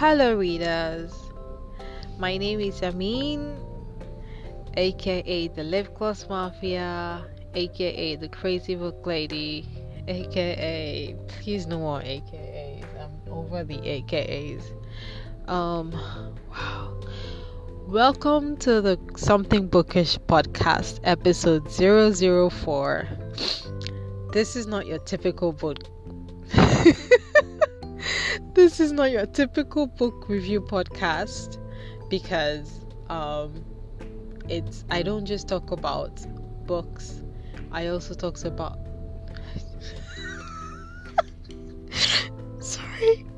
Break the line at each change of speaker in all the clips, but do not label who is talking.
Hello, readers. My name is Amin, aka the Lip Gloss Mafia, aka the Crazy Book Lady, aka please no more AKAs. I'm over the AKAs. Um, wow. Welcome to the Something Bookish podcast, episode 004. This is not your typical book. this is not your typical book review podcast because um it's I don't just talk about books. I also talk about Sorry.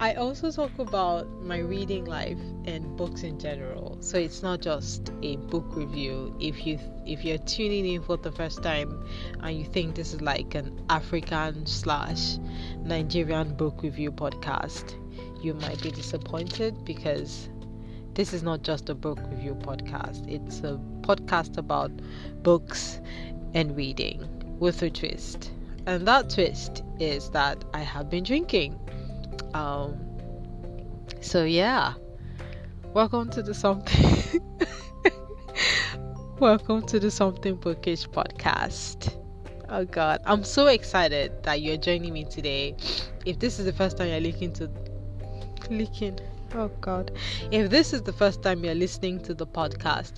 I also talk about my reading life and books in general. So it's not just a book review. If you if you're tuning in for the first time and you think this is like an African slash Nigerian book review podcast, you might be disappointed because this is not just a book review podcast. It's a podcast about books and reading with a twist. And that twist is that I have been drinking. Um, so yeah, welcome to the something. welcome to the something bookish podcast. Oh God, I'm so excited that you're joining me today. If this is the first time you're looking to leaking, oh God, if this is the first time you're listening to the podcast,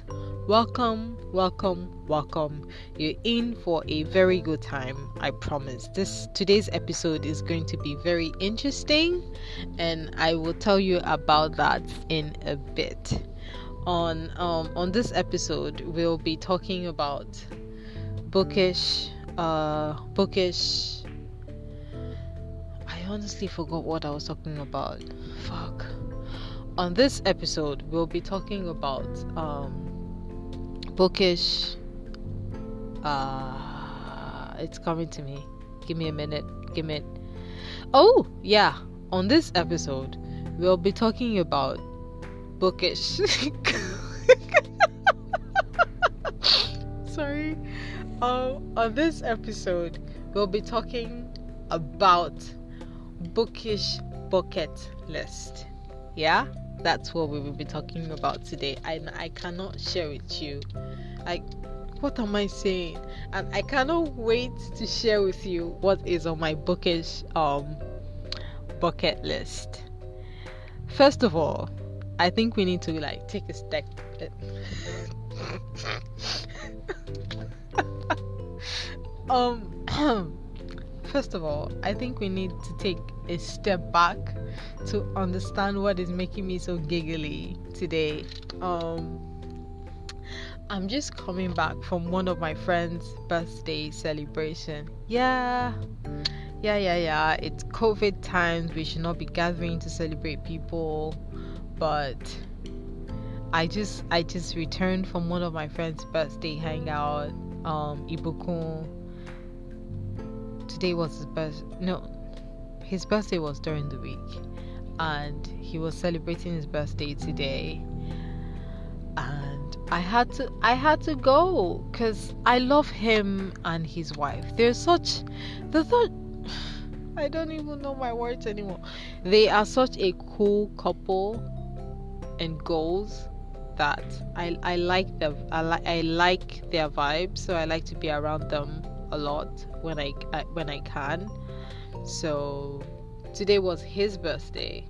welcome, welcome, welcome. You're in for a very good time. I promise. This today's episode is going to be very interesting, and I will tell you about that in a bit. On um on this episode, we'll be talking about bookish, uh, bookish. I honestly forgot what I was talking about. Fuck. On this episode, we'll be talking about um bookish. Uh it's coming to me. Give me a minute. Give me. Oh yeah. On this episode we'll be talking about bookish. Sorry. Um on this episode we'll be talking about bookish bucket list. Yeah that's what we will be talking about today. I I cannot share with you. Like, what am I saying? And I cannot wait to share with you what is on my bookish um bucket list. First of all, I think we need to like take a step. um, first of all, I think we need to take a step back to understand what is making me so giggly today. Um, I'm just coming back from one of my friends' birthday celebration. Yeah, yeah, yeah, yeah. It's COVID times. We should not be gathering to celebrate people, but I just I just returned from one of my friends' birthday hangout. Um, Ibukun. Today was his birth. No, his birthday was during the week and he was celebrating his birthday today. And i had to i had to go because i love him and his wife. They're such they're such i don't even know my words anymore. They are such a cool couple and goals that i i like them i like i like their vibe so i like to be around them a lot when i, I when i can so today was his birthday.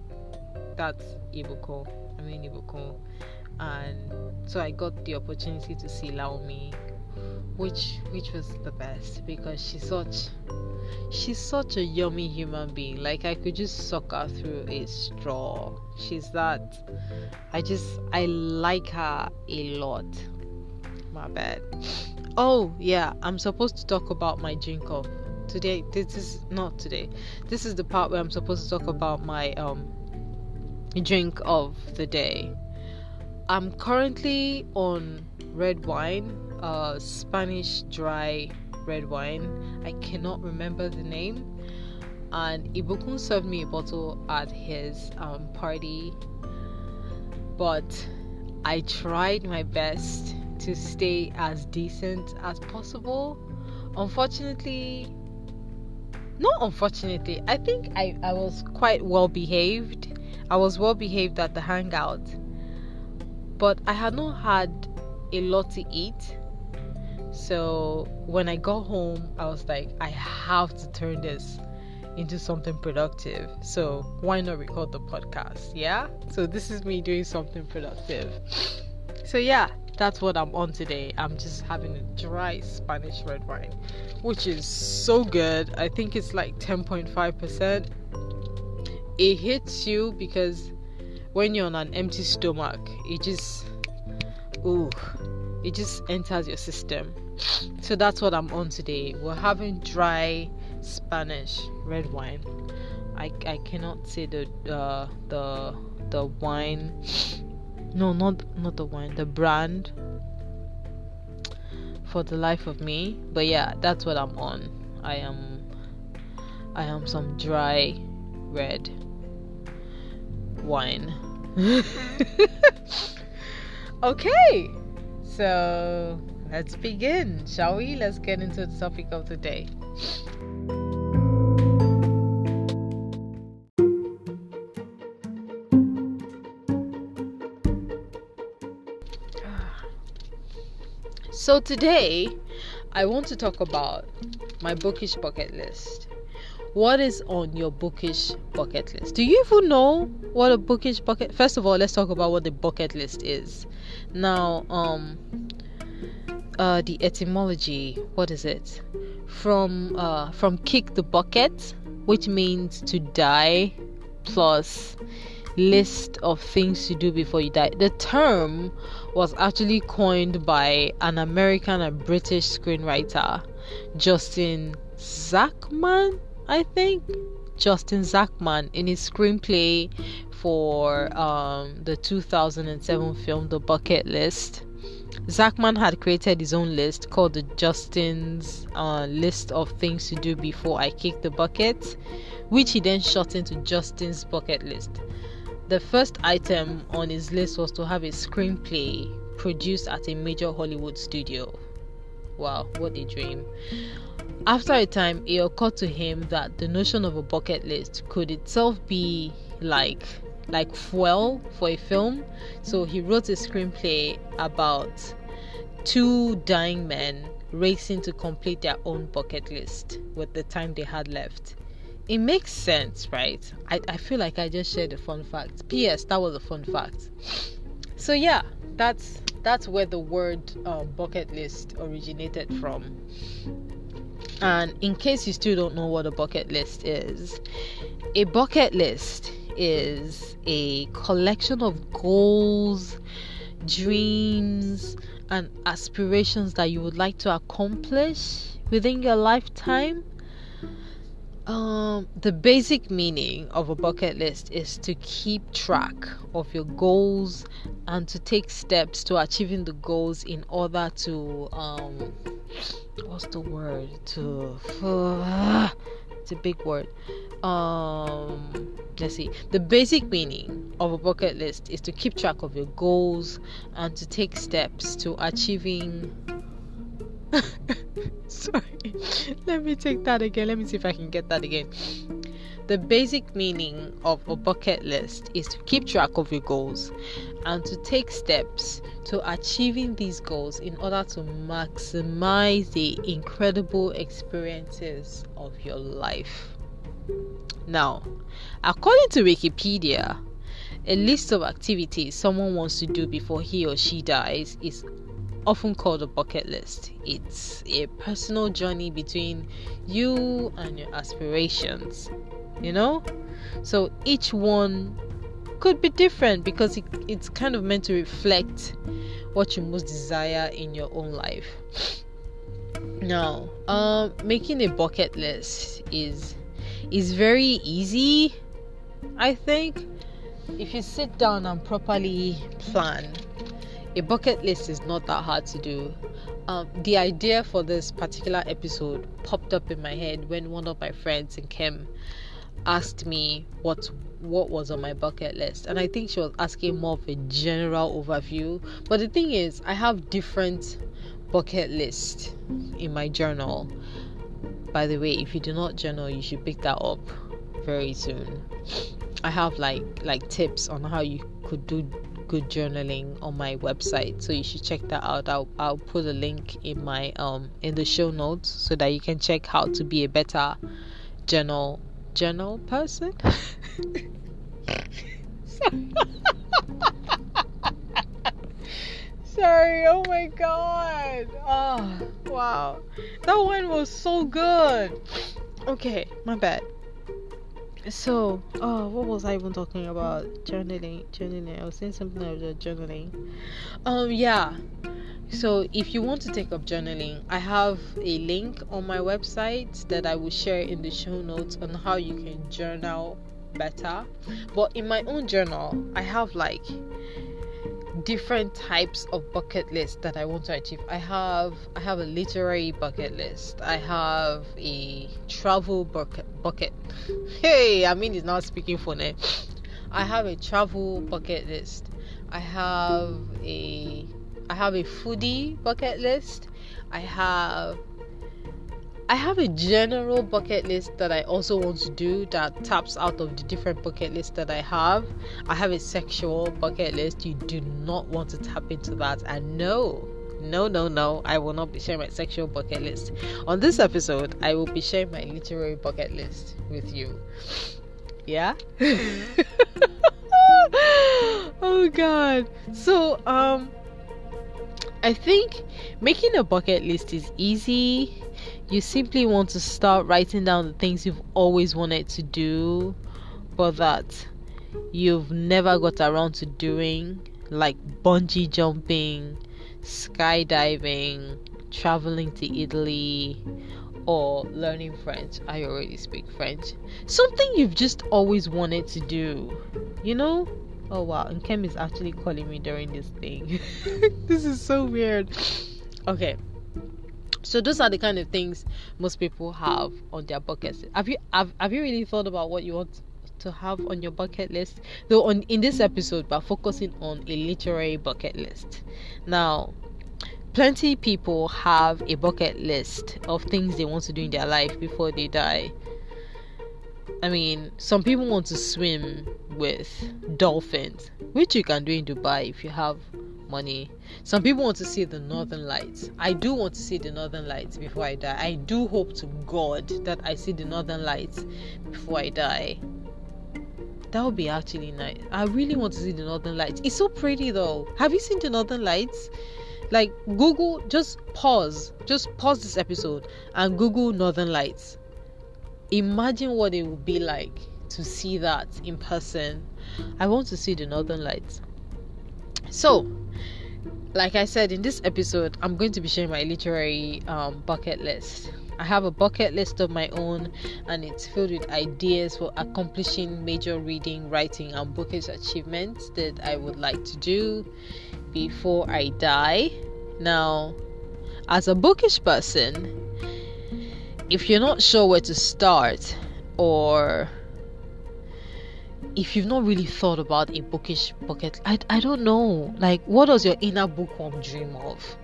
That's Ibuko. I mean Ibuko. And so I got the opportunity to see Laomi, which which was the best because she's such she's such a yummy human being. Like I could just suck her through a straw. She's that I just I like her a lot. My bad. Oh yeah, I'm supposed to talk about my drink of today this is not today. This is the part where i'm supposed to talk about my um drink of the day. I'm currently on red wine uh spanish dry red wine. I cannot remember the name. And ibukun served me a bottle at his um, party. But i tried my best to stay as decent as possible. Unfortunately not unfortunately i think i i was quite well behaved I was well behaved at the hangout, but I had not had a lot to eat. So when I got home, I was like, I have to turn this into something productive. So why not record the podcast? Yeah? So this is me doing something productive. So yeah, that's what I'm on today. I'm just having a dry Spanish red wine, which is so good. I think it's like 10.5%. It hits you because when you're on an empty stomach, it just ooh, it just enters your system. So that's what I'm on today. We're having dry Spanish red wine. I, I cannot say the uh, the the wine no not not the wine the brand for the life of me. But yeah that's what i'm on. I am i am some dry red wine. Okay so let's begin shall we? Let's get into the topic of the day So today, I want to talk about my bookish bucket list. What is on your bookish bucket list? Do you even know what a bookish bucket? First of all, let's talk about what the bucket list is. Now, um, uh, the etymology. What is it? From uh, from kick the bucket, which means to die, plus list of things to do before you die. The term was actually coined by an American and British screenwriter, Justin Zackham, I think. Justin Zackham in his screenplay for um, the 2007 film The Bucket List. Zackham had created his own list called the Justin's uh, List of Things to Do Before I Kick the Bucket, which he then shot into Justin's Bucket List. The first item on his list was to have a screenplay produced at a major Hollywood studio. Wow, what a dream. After a time, it occurred to him that the notion of a bucket list could itself be like like fuel for a film. So he wrote a screenplay about two dying men racing to complete their own bucket list with the time they had left it makes sense, right? I, I feel like I just shared a fun fact. P.S. That was a fun fact. So yeah, that's that's where the word um, bucket list originated from. And in case you still don't know what a bucket list is, a bucket list is a collection of goals, dreams, and aspirations that you would like to accomplish within your lifetime um, the basic meaning of a bucket list is to keep track of your goals and to take steps to achieving the goals in order to um, what's the word? To uh, it's a big word. Um let's see. The basic meaning of a bucket list is to keep track of your goals and to take steps to achieving Sorry. Let me take that again. Let me see if I can get that again. The basic meaning of a bucket list is to keep track of your goals and to take steps to achieving these goals in order to maximize the incredible experiences of your life. Now, according to Wikipedia, a list of activities someone wants to do before he or she dies is often called a bucket list. It's a personal journey between you and your aspirations, you know? So each one could be different because it, it's kind of meant to reflect what you most desire in your own life. Now, um, making a bucket list is is very easy, I think, if you sit down and properly plan a bucket list is not that hard to do. Um, the idea for this particular episode popped up in my head when one of my friends in Kem asked me what what was on my bucket list, and I think she was asking more of a general overview. But the thing is, I have different bucket lists in my journal. By the way, if you do not journal, you should pick that up very soon. I have like like tips on how you could do good journaling on my website so you should check that out. I'll, I'll put a link in my um in the show notes so that you can check how to be a better journal journal person. Sorry oh my god. Oh wow. That one was so good. Okay my bad so oh what was i even talking about? Journaling journaling. I was saying something about journaling. Um yeah. So if you want to take up journaling i have a link on my website that i will share in the show notes on how you can journal better. But in my own journal i have like different types of bucket list that I want to achieve. I have I have a literary bucket list. I have a travel bucket bucket. Hey, I mean it's not speaking for me. Eh? I have a travel bucket list. I have a I have a foodie bucket list. I have I have a general bucket list that I also want to do that taps out of the different bucket lists that I have. I have a sexual bucket list. You do not want to tap into that. And no, no, no, no, I will not be sharing my sexual bucket list. On this episode, I will be sharing my literary bucket list with you. Yeah? oh god. So, um I think making a bucket list is easy you simply want to start writing down the things you've always wanted to do, but that you've never got around to doing, like bungee jumping, skydiving, traveling to Italy, or learning French. I already speak French. Something you've just always wanted to do, you know? Oh wow, and Kem is actually calling me during this thing. this is so weird. Okay, so those are the kind of things most people have on their bucket list. Have you have, have you really thought about what you want to have on your bucket list? Though on in this episode, we're focusing on a literary bucket list. Now, plenty people have a bucket list of things they want to do in their life before they die. I mean, some people want to swim with dolphins, which you can do in Dubai if you have money. Some people want to see the northern lights. I do want to see the northern lights before I die. I do hope to God that I see the northern lights before I die. That would be actually nice. I really want to see the northern lights. It's so pretty though. Have you seen the northern lights? Like Google, just pause. Just pause this episode and Google northern lights. Imagine what it would be like to see that in person. I want to see the northern lights. So, like I said in this episode, I'm going to be sharing my literary um, bucket list. I have a bucket list of my own, and it's filled with ideas for accomplishing major reading, writing, and bookish achievements that I would like to do before I die. Now, as a bookish person, if you're not sure where to start or if you've not really thought about a bookish bucket I, I don't know. Like what does your inner bookworm dream of?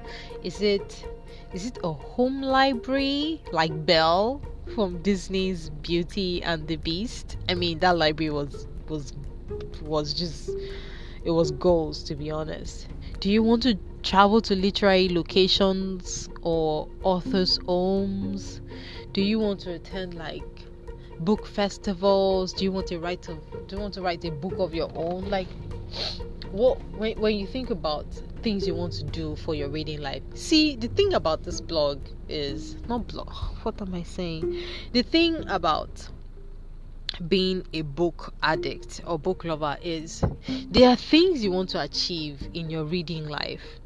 Is it is it a home library like Belle from Disney's Beauty and the Beast? I mean that library was was was just it was goals to be honest. Do you want to travel to literary locations or authors homes do you want to attend like book festivals? Do you want to write a Do you want to write a book of your own? Like, what when when you think about things you want to do for your reading life? See, the thing about this blog is not blog. What am I saying? The thing about being a book addict or book lover is there are things you want to achieve in your reading life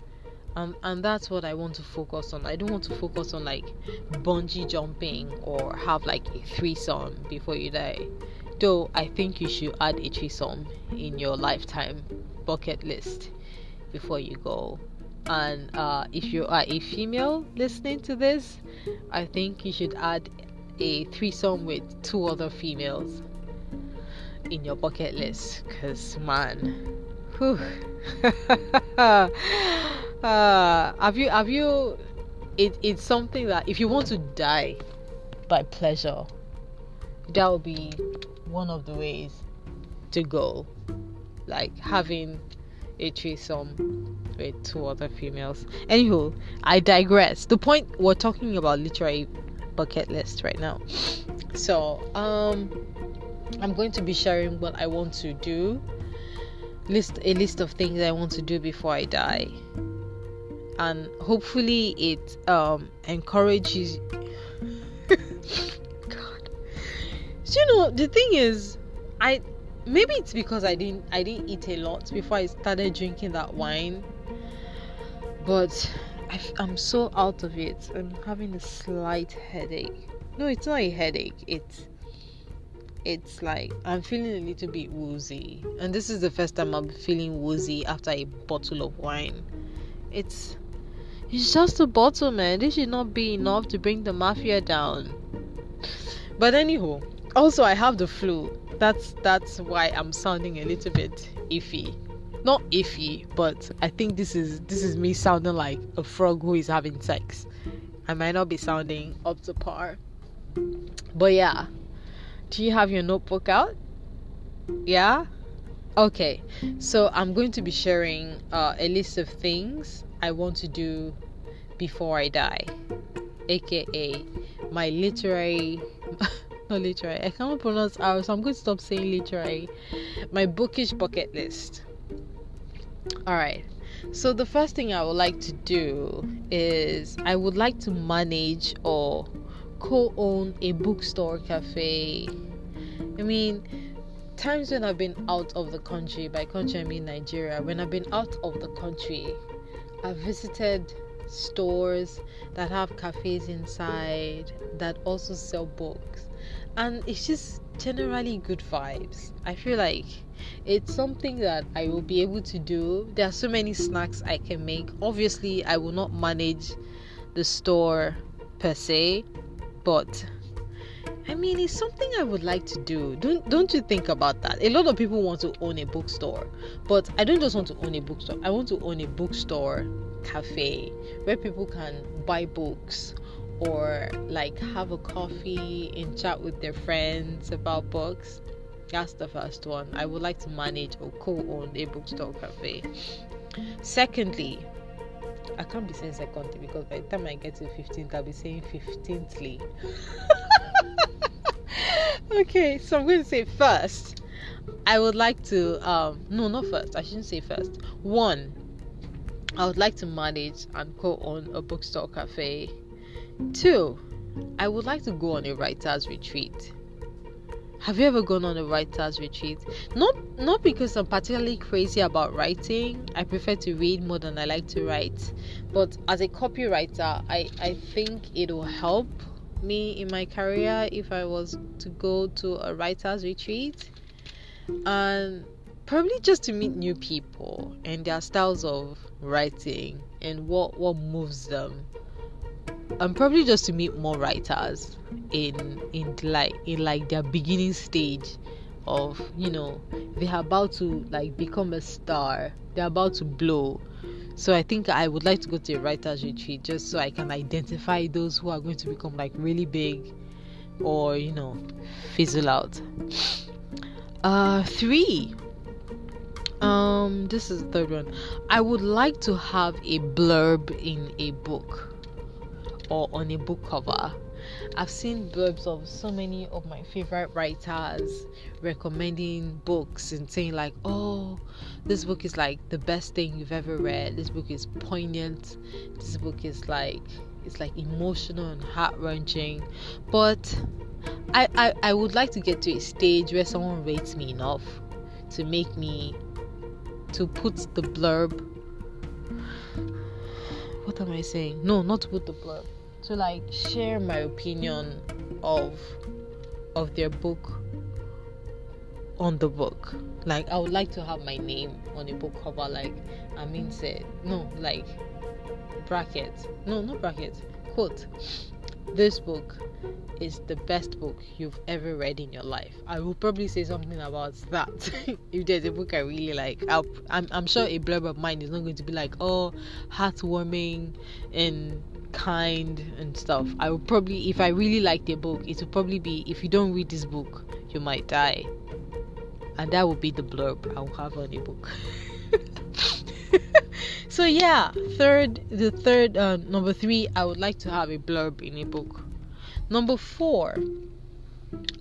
um, and that's what I want to focus on. I don't want to focus on like bungee jumping or have like a threesome before you die. Though I think you should add a threesome in your lifetime bucket list before you go. And uh, if you are a female listening to this, I think you should add a threesome with two other females in your bucket list. Cause man, whew. uh, have you have you it, it's something that if you want to die by pleasure that will be one of the ways to go. Like having a threesome with two other females. Anywho, I digress. The point we're talking about literary bucket list right now. So, um, I'm going to be sharing what I want to do. List a list of things I want to do before I die, and hopefully it um encourages. God, so, you know the thing is, I maybe it's because I didn't I didn't eat a lot before I started drinking that wine, but I, am so out of it. I'm having a slight headache. No, it's not a headache. It's it's like I'm feeling a little bit woozy, and this is the first time I'm feeling woozy after a bottle of wine. It's it's just a bottle, man. This should not be enough to bring the mafia down. But anyhow, also I have the flu. That's that's why I'm sounding a little bit iffy not iffy, but I think this is this is me sounding like a frog who is having sex. I might not be sounding up to par. But yeah. Do you have your notebook out? Yeah? Okay. So I'm going to be sharing uh, a list of things I want to do before I die. AKA my literary not literary. I cannot pronounce R, so I'm going to stop saying literary. My bookish bucket list. All right. So the first thing I would like to do is I would like to manage or co-own a bookstore cafe. I mean, times when I've been out of the country, by country I mean Nigeria, when I've been out of the country, I've visited stores that have cafes inside that also sell books. And it's just generally good vibes. I feel like it's something that I will be able to do. There are so many snacks I can make. Obviously, I will not manage the store per se, but I mean, it's something I would like to do. Don't don't you think about that? A lot of people want to own a bookstore, but I don't just want to own a bookstore. I want to own a bookstore cafe where people can buy books or like have a coffee and chat with their friends about books. That's the first one. I would like to manage or co own a bookstore cafe. Secondly, I can't be saying secondly because by the time I get to 15th, I'll be saying 15thly. okay, so I'm going to say first. I would like to, um, no, not first. I shouldn't say first. One, I would like to manage and co own a bookstore cafe. Two, I would like to go on a writer's retreat. Have you ever gone on a writer's retreat? Not not because I'm particularly crazy about writing. I prefer to read more than I like to write. But as a copywriter, I, I think it'll help me in my career if I was to go to a writer's retreat. And probably just to meet new people and their styles of writing and what what moves them and probably just to meet more writers in in like in like their beginning stage of you know they're about to like become a star. They're about to blow. So i think i would like to go to a writers retreat just so i can identify those who are going to become like really big or you know fizzle out. Uh three. Um this is the third one. I would like to have a blurb in a book or on a book cover. I've seen blurbs of so many of my favorite writers recommending books and saying like, "Oh, this book is like the best thing you've ever read. This book is poignant. This book is like it's like emotional and heart wrenching." But I, I I would like to get to a stage where someone rates me enough to make me to put the blurb what am I saying? No, not to put the blurb to like share my opinion of of their book on the book. Like I would like to have my name on a book cover like Amin said. No, like bracket. No, not bracket. Quote. This book is the best book you've ever read in your life. I will probably say something about that. if there's a book I really like, i I'm, I'm sure a blurb of mine is not going to be like, oh, heartwarming and kind and stuff. I will probably, if I really like the book, it will probably be if you don't read this book, you might die. and that would be the blurb I'll have on a book. so yeah, third, the third, uh, number three, I would like to have a blurb in a book. Number four,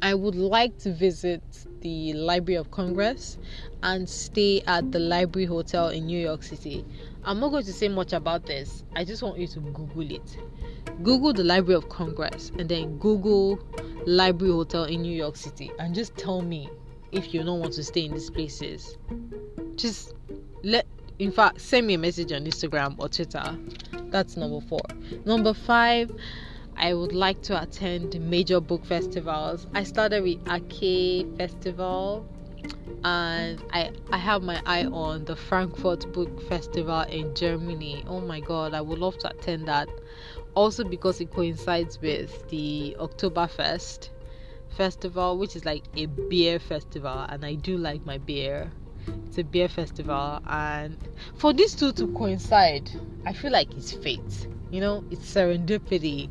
I would like to visit the Library of Congress and stay at the Library Hotel in New York City. I'm not going to say much about this. I just want you to Google it. Google the Library of Congress and then Google Library Hotel in New York City and just tell me if you don't want to stay in these places. Just let in fact send me a message on Instagram or Twitter. That's number 4. Number 5 I would like to attend major book festivals. I started with Ake Festival and I I have my eye on the Frankfurt Book Festival in Germany. Oh my god, I would love to attend that. Also because it coincides with the Oktoberfest festival, which is like a beer festival, and I do like my beer. It's a beer festival, and for these two to coincide, I feel like it's fate. You know, it's serendipity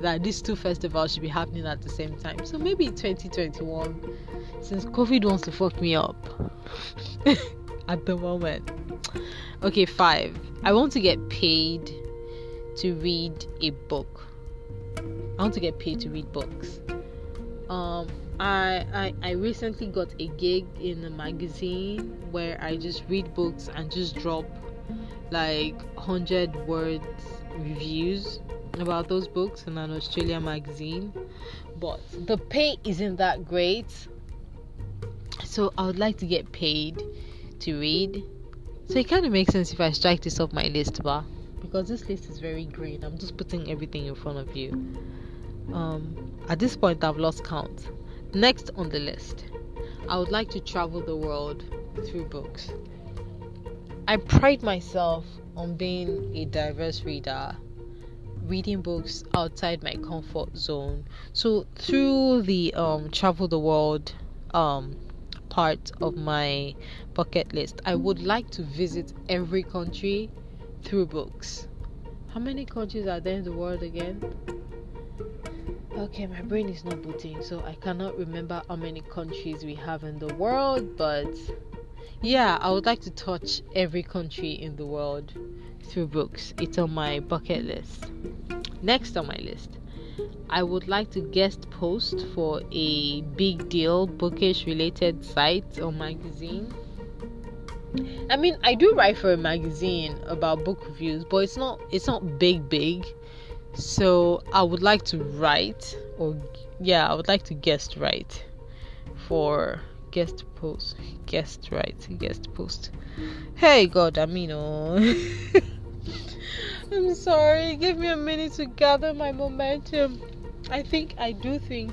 that these two festivals should be happening at the same time. So maybe 2021, since COVID wants to fuck me up at the moment. Okay, five. I want to get paid to read a book. I want to get paid to read books. Um, I, I I recently got a gig in a magazine where I just read books and just drop like hundred words reviews about those books in an Australian magazine, but the pay isn't that great. So I would like to get paid to read. So it kind of makes sense if I strike this off my list, but because this list is very green, I'm just putting everything in front of you. Um, at this point, I've lost count. Next on the list, I would like to travel the world through books. I pride myself on being a diverse reader reading books outside my comfort zone. So through the um travel the world um part of my bucket list, I would like to visit every country through books. How many countries are there in the world again? Okay, my brain is not booting, so I cannot remember how many countries we have in the world, but yeah, I would like to touch every country in the world through books. It's on my bucket list. Next on my list, I would like to guest post for a big deal bookish related site or magazine. I mean, I do write for a magazine about book reviews, but it's not it's not big big. So I would like to write or yeah, I would like to guest write for guest post guest write guest post. Hey God, I mean oh I'm sorry. Give me a minute to gather my momentum. I think I do think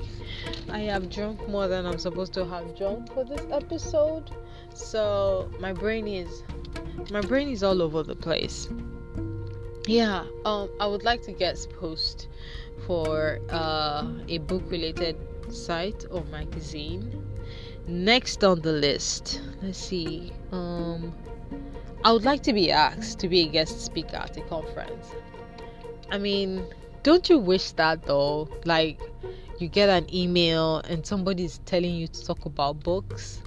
I have drunk more than I'm supposed to have drunk for this episode. So my brain is my brain is all over the place. Yeah, um I would like to get post for uh, a book related site or magazine. Next on the list, let's see. Um I would like to be asked to be a guest speaker at a conference. I mean, don't you wish that though? Like, you get an email and somebody's telling you to talk about books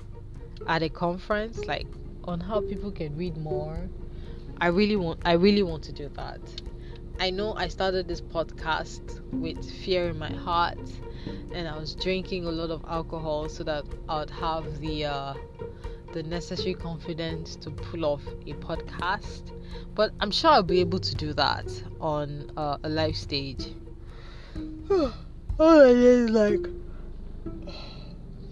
at a conference, like on how people can read more. I really want I really want to do that. I know I started this podcast with fear in my heart and I was drinking a lot of alcohol so that I would have the uh, the necessary confidence to pull off a podcast, but I'm sure I'll be able to do that on uh, a live stage. All I is like,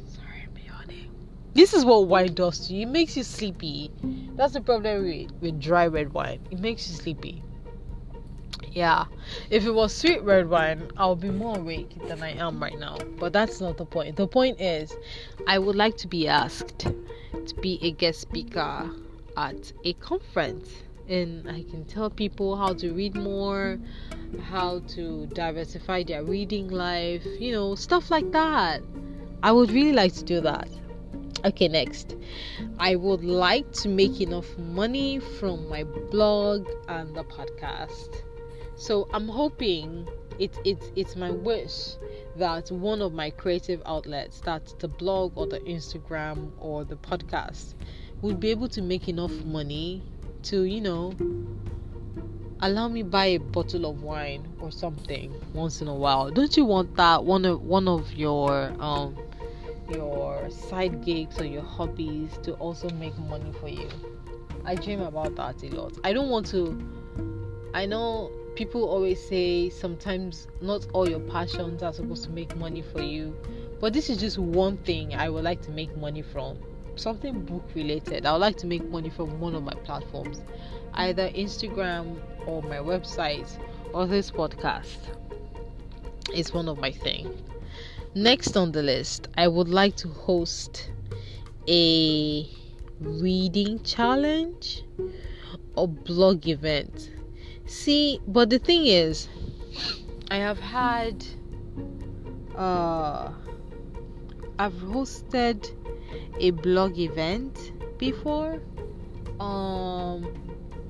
sorry, I'm yawning. This is what wine does to you. It makes you sleepy. That's the problem with, with dry red wine. It makes you sleepy. Yeah, if it was sweet red wine, I'll be more awake than I am right now. But that's not the point. The point is, I would like to be asked to be a guest speaker at a conference and I can tell people how to read more, how to diversify their reading life, you know, stuff like that. I would really like to do that. Okay, next. I would like to make enough money from my blog and the podcast. So I'm hoping it, it it's my wish that one of my creative outlets, that's the blog or the Instagram or the podcast, would be able to make enough money to, you know, allow me buy a bottle of wine or something once in a while. Don't you want that one of one of your um your side gigs or your hobbies to also make money for you? I dream about that a lot. I don't want to I know people always say sometimes not all your passions are supposed to make money for you, but this is just one thing I would like to make money from. Something book related. I would like to make money from one of my platforms, either Instagram or my website or this podcast. It's one of my thing. Next on the list, I would like to host a reading challenge or blog event See, but the thing is, I have had, uh, I've hosted a blog event before. Um,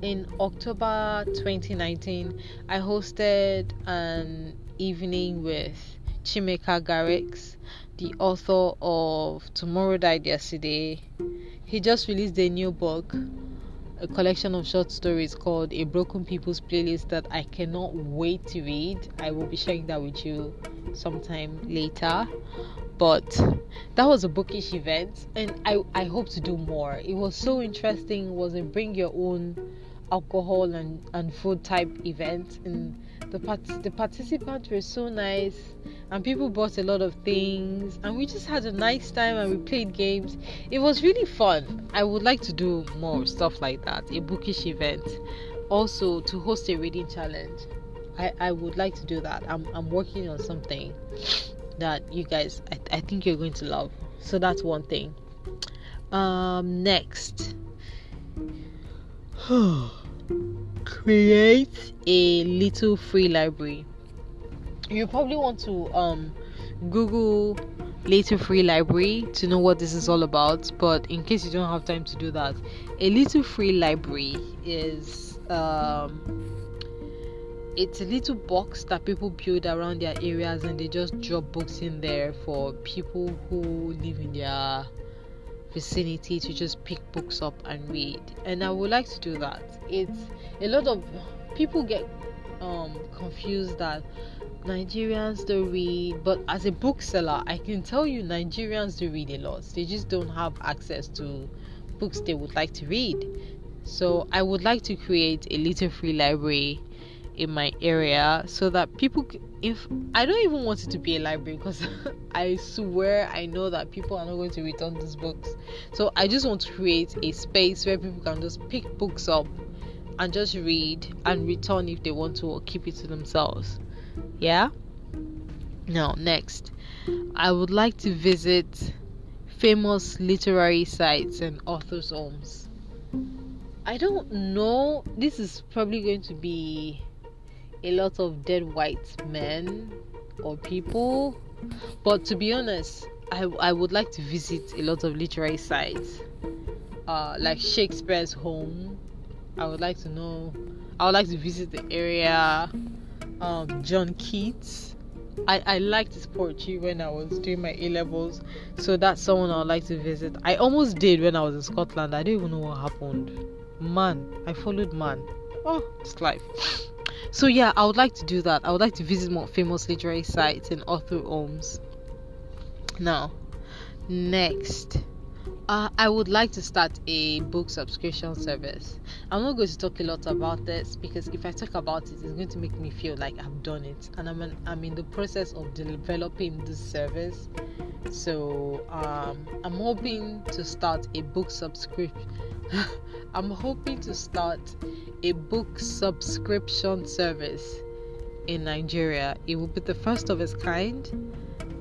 in October 2019, I hosted an evening with Chimeka Garricks, the author of Tomorrow Died Yesterday. He just released a new book a collection of short stories called A Broken People's Playlist that I cannot wait to read. I will be sharing that with you sometime later. But that was a bookish event, and I, I hope to do more. It was so interesting. It was a bring your own alcohol and, and food type event, and the part- the participants were so nice and people bought a lot of things and we just had a nice time and we played games. It was really fun. I would like to do more stuff like that a bookish event also to host a reading challenge. I i would like to do that. I'm, I'm working on something that you guys I, I think you're going to love. So that's one thing. Um next create a little free library you probably want to um, Google Little Free Library to know what this is all about. But in case you don't have time to do that, a Little Free Library is um, it's a little box that people build around their areas and they just drop books in there for people who live in their vicinity to just pick books up and read. And I would like to do that. It's a lot of people get um, confused that Nigerians don't read, but as a bookseller, I can tell you Nigerians do read a lot. They just don't have access to books they would like to read. So I would like to create a little free library in my area so that people if I don't even want it to be a library because I swear I know that people are not going to return these books. So I just want to create a space where people can just pick books up and just read and return if they want to or keep it to themselves. Yeah? Now, next, I would like to visit famous literary sites and authors' homes. I don't know, this is probably going to be a lot of dead white men or people, but to be honest, I, I would like to visit a lot of literary sites, uh, like Shakespeare's home. I would like to know, I would like to visit the area um, John Keats. I, I liked his poetry when I was doing my A levels, so that's someone I would like to visit. I almost did when I was in Scotland. I don't even know what happened. Man, I followed man. Oh, it's life. So yeah, I would like to do that. I would like to visit more famous literary sites and author homes. Now, next uh, I would like to start a book subscription service. I'm not going to talk a lot about this because if I talk about it, it's going to make me feel like I've done it, and I'm in, I'm in the process of developing this service. So um, I'm hoping to start a book subscription. I'm hoping to start a book subscription service in Nigeria. It will be the first of its kind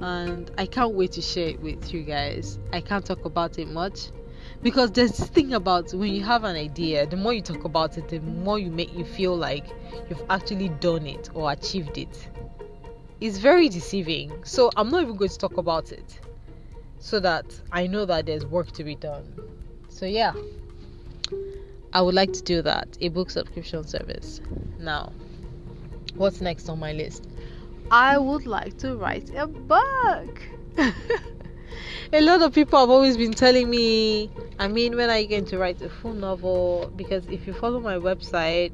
and I can't wait to share it with you guys. I can't talk about it much because there's this thing about when you have an idea, the more you talk about it, the more you make you feel like you've actually done it or achieved it. It's very deceiving. So I'm not even going to talk about it so that I know that there's work to be done. So yeah. I would like to do that, a book subscription service. Now, what's next on my list? I would like to write a book. a lot of people have always been telling me, I mean, when are you going to write a full novel? Because if you follow my website,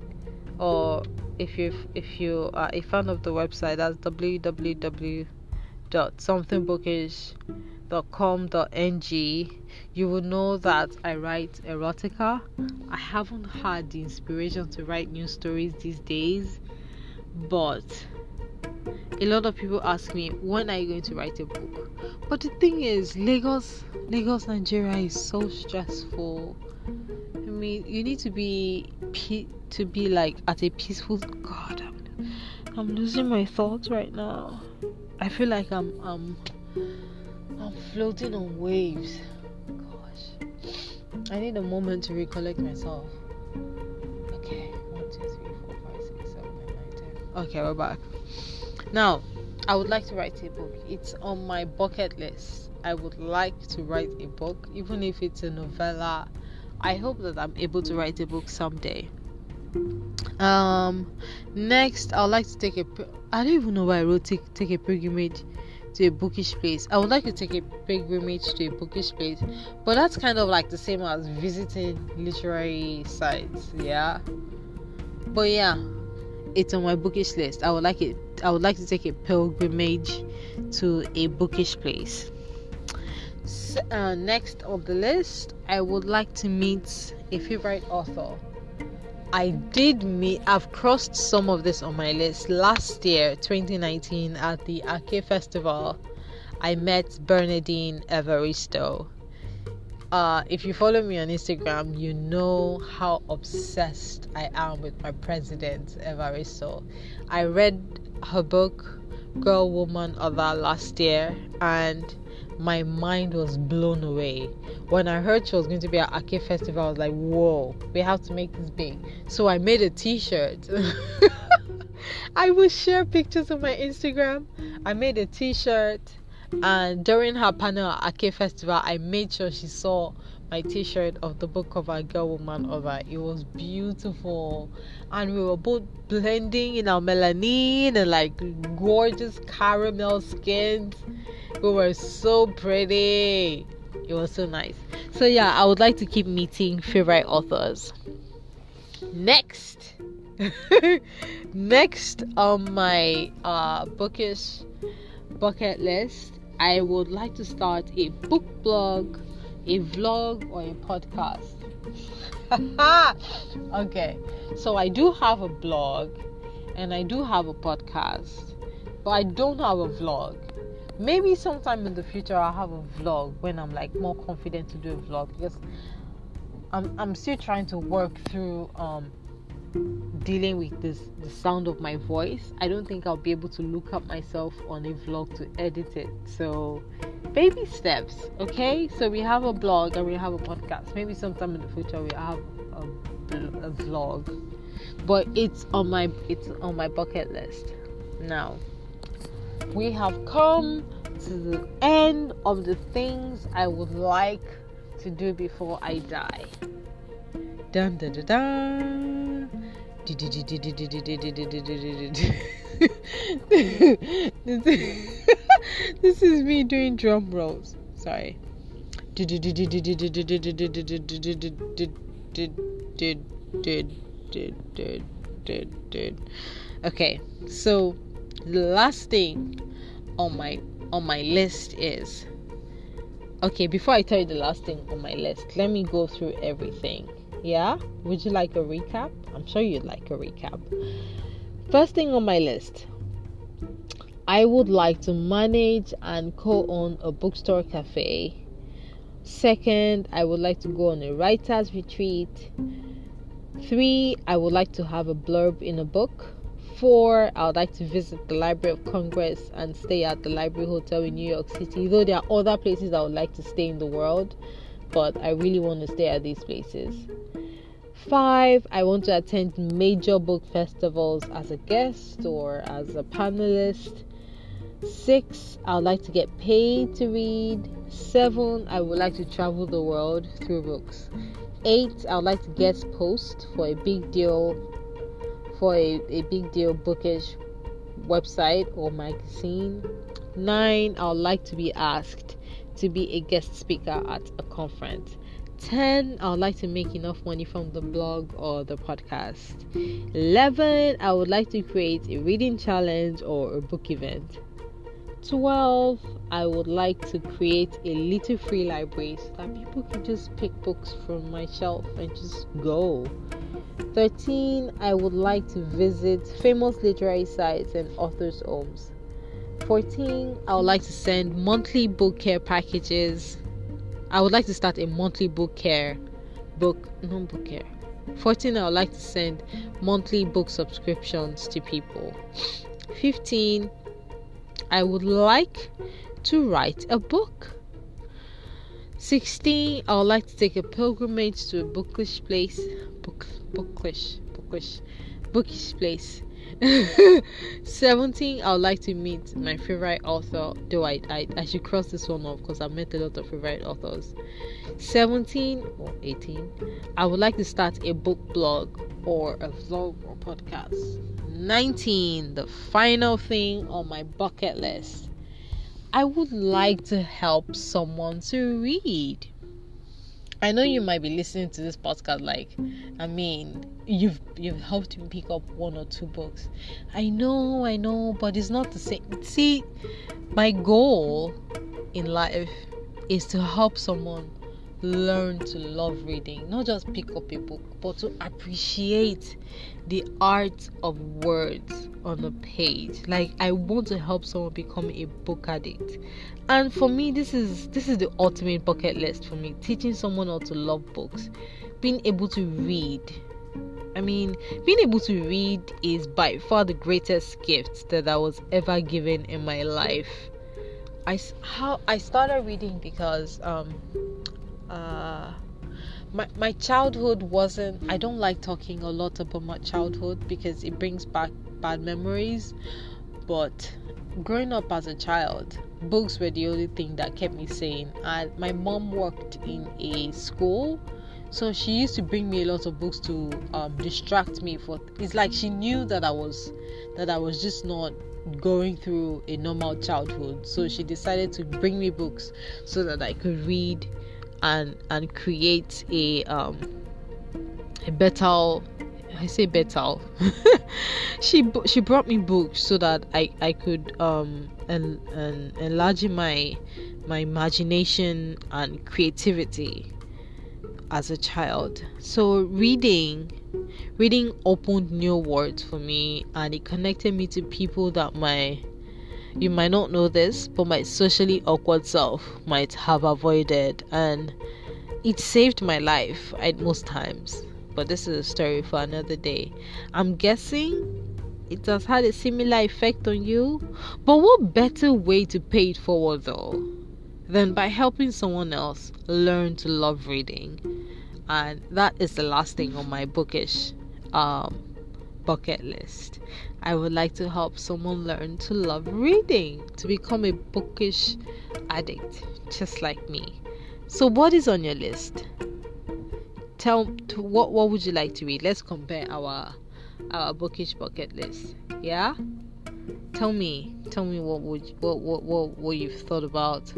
or if you if you are a fan of the website, that's www.somethingbookish.com.ng, you will know that I write erotica. I haven't had the inspiration to write new stories these days, but a lot of people ask me when are you going to write a book? But the thing is lagos lagos nigeria is so stressful. I mean you need to be to be like at a peaceful god I'm, I'm losing my thoughts right now. I feel like i'm i'm i'm floating on waves. Gosh. I need a moment to recollect myself. Okay one two three four five six seven eight nine ten. Okay we're back now, I would like to write a book. It's on my bucket list. I would like to write a book, even if it's a novella. I hope that I'm able to write a book someday. Um, next, I would like to take a. I don't even know why I wrote take, take a pilgrimage to a bookish place. I would like to take a pilgrimage to a bookish place, but that's kind of like the same as visiting literary sites, yeah. But yeah, it's on my bookish list. I would like it. I would like to take a pilgrimage to a bookish place. So, uh, next on the list, I would like to meet a favorite author. I did meet. I've crossed some of this on my list. Last year, 2019, at the Ake Festival, I met Bernardine Evaristo uh, if you follow me on Instagram, you know how obsessed I am with my president, Evaristo. I read her book, Girl, Woman, Other, last year, and my mind was blown away. When I heard she was going to be at Ake Festival, I was like, whoa, we have to make this big. So I made a t shirt. I will share pictures on my Instagram. I made a t shirt and during her panel at Ake Festival, I made sure she saw my t-shirt of the book cover Girl Woman Other. It was beautiful. And we were both blending in our melanin and like gorgeous caramel skins. We were so pretty. It was so nice. So yeah, I would like to keep meeting favorite authors. Next. Next on my uh bookish bucket list I would like to start a book blog, a vlog, or a podcast. okay, so I do have a blog and I do have a podcast, but I don't have a vlog. Maybe sometime in the future I'll have a vlog when I'm like more confident to do a vlog because I'm I'm still trying to work through um dealing with this the sound of my voice i don't think i'll be able to look up myself on a vlog to edit it. So baby steps okay? So we have a blog and we have a podcast. Maybe sometime in the future we have a, a vlog. But it's on my it's on my bucket list. Now we have come to the end of the things i would like to do before i die. Dun dun dun dun this is me doing drum rolls. Sorry. Okay, so the last thing on my on my list is okay. Before I tell you the last thing on my list, let me go through everything. Yeah? Would you like a recap? I'm sure you'd like a recap. First thing on my list I would like to manage and co own a bookstore cafe. Second, I would like to go on a writer's retreat. Three, I would like to have a blurb in a book. Four, I would like to visit the Library of Congress and stay at the Library Hotel in New York City. Though there are other places I would like to stay in the world, but I really want to stay at these places. Five, I want to attend major book festivals as a guest or as a panelist. Six, I would like to get paid to read. Seven, I would like to travel the world through books. Eight, I would like to guest post for a big deal for a, a big deal bookish website or magazine. Nine, I would like to be asked to be a guest speaker at a conference. 10 i would like to make enough money from the blog or the podcast. 11 i would like to create a reading challenge or a book event. 12 i would like to create a little free library so that people can just pick books from my shelf and just go. 13 i would like to visit famous literary sites and authors homes 14 i would like to send monthly book care packages. I would like to start a monthly book care book no book care. 14 I would like to send monthly book subscriptions to people. 15 I would like to write a book. 16 I would like to take a pilgrimage to a bookish place book bookish bookish bookish place 17 i would like to meet my favorite author though i i, I should cross this one off because i've met a lot of favorite authors. 17 or 18 i would like to start a book blog or a vlog or podcast. 19 the final thing on my bucket list. I would like to help someone to read I know you might be listening to this podcast like, I mean, you've you've helped me pick up one or two books. I know, I know, but it's not the same. See, my goal in life is to help someone learn to love reading, not just pick up a book, but to appreciate the art of words on a page. Like I want to help someone become a book addict. And for me this is this is the ultimate bucket list for me, teaching someone how to love books, being able to read. I mean, being able to read is by far the greatest gift that I was ever given in my life. I how I started reading because um uh, my my childhood wasn't. I don't like talking a lot about my childhood because it brings back bad memories. But growing up as a child, books were the only thing that kept me sane. And my mom worked in a school, so she used to bring me a lot of books to um, distract me. For it's like she knew that I was that I was just not going through a normal childhood, so she decided to bring me books so that I could read and and create a um a better I say better. she she brought me books so that I I could um and and enlarge my my imagination and creativity as a child. So reading reading opened new worlds for me and it connected me to people that my you might not know this, but my socially awkward self might have avoided, and it saved my life at most times. But this is a story for another day. I'm guessing it has had a similar effect on you, but what better way to pay it forward though than by helping someone else learn to love reading? And that is the last thing on my bookish um, bucket list. I would like to help someone learn to love reading, to become a bookish addict, just like me. So, what is on your list? Tell what what would you like to read? Let's compare our our bookish bucket list. Yeah. Tell me, tell me what would what what what, what you've thought about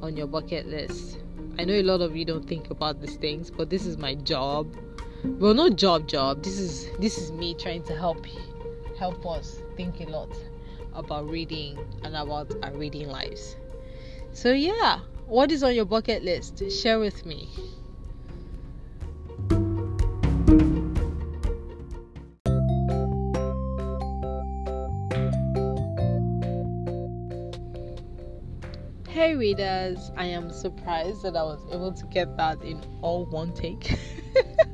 on your bucket list. I know a lot of you don't think about these things, but this is my job. Well, not job job. This is this is me trying to help help us think a lot about reading and about our reading lives. So, yeah, what is on your bucket list? Share with me. Hey readers, I am surprised that I was able to get that in all one take.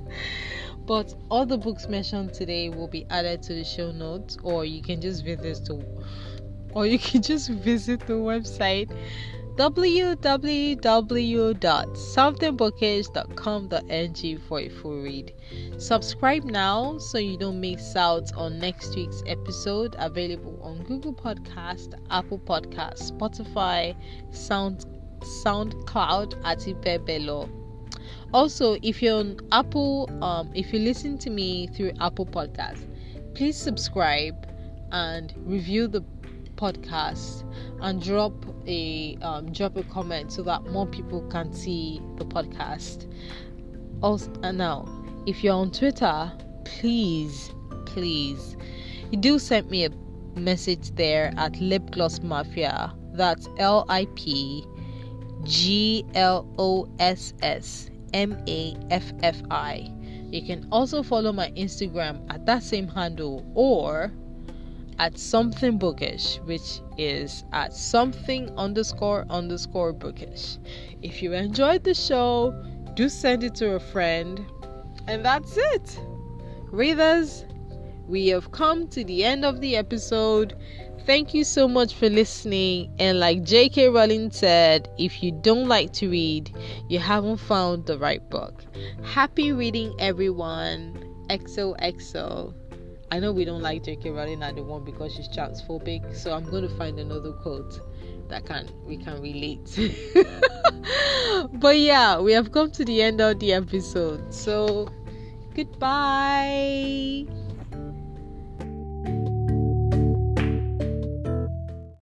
But all the books mentioned today will be added to the show notes, or you can just visit the, or you can just visit the website www.somethingbookish.com.ng for a full read. Subscribe now so you don't miss out on next week's episode available on Google Podcast, Apple Podcast, Spotify, Sound SoundCloud, Atibebelo also if you're on apple um, if you listen to me through apple podcast please subscribe and review the podcast and drop a um, drop a comment so that more people can see the podcast. Also, and now, if you're on Twitter, please, please, you do send me a message there at Lip Gloss Mafia. That's L I P G L O S S M A F F I. You can also follow my Instagram at that same handle or at something bookish, which is at something underscore underscore bookish. If you enjoyed the show, do send it to a friend. And that's it. Readers, we have come to the end of the episode. Thank you so much for listening. And like J.K. Rowling said, if you don't like to read, you haven't found the right book. Happy reading, everyone. XOXO. I know we don't like J.K. Rowling at the one because she's transphobic, so I'm going to find another quote that can we can relate. but yeah, we have come to the end of the episode. So goodbye.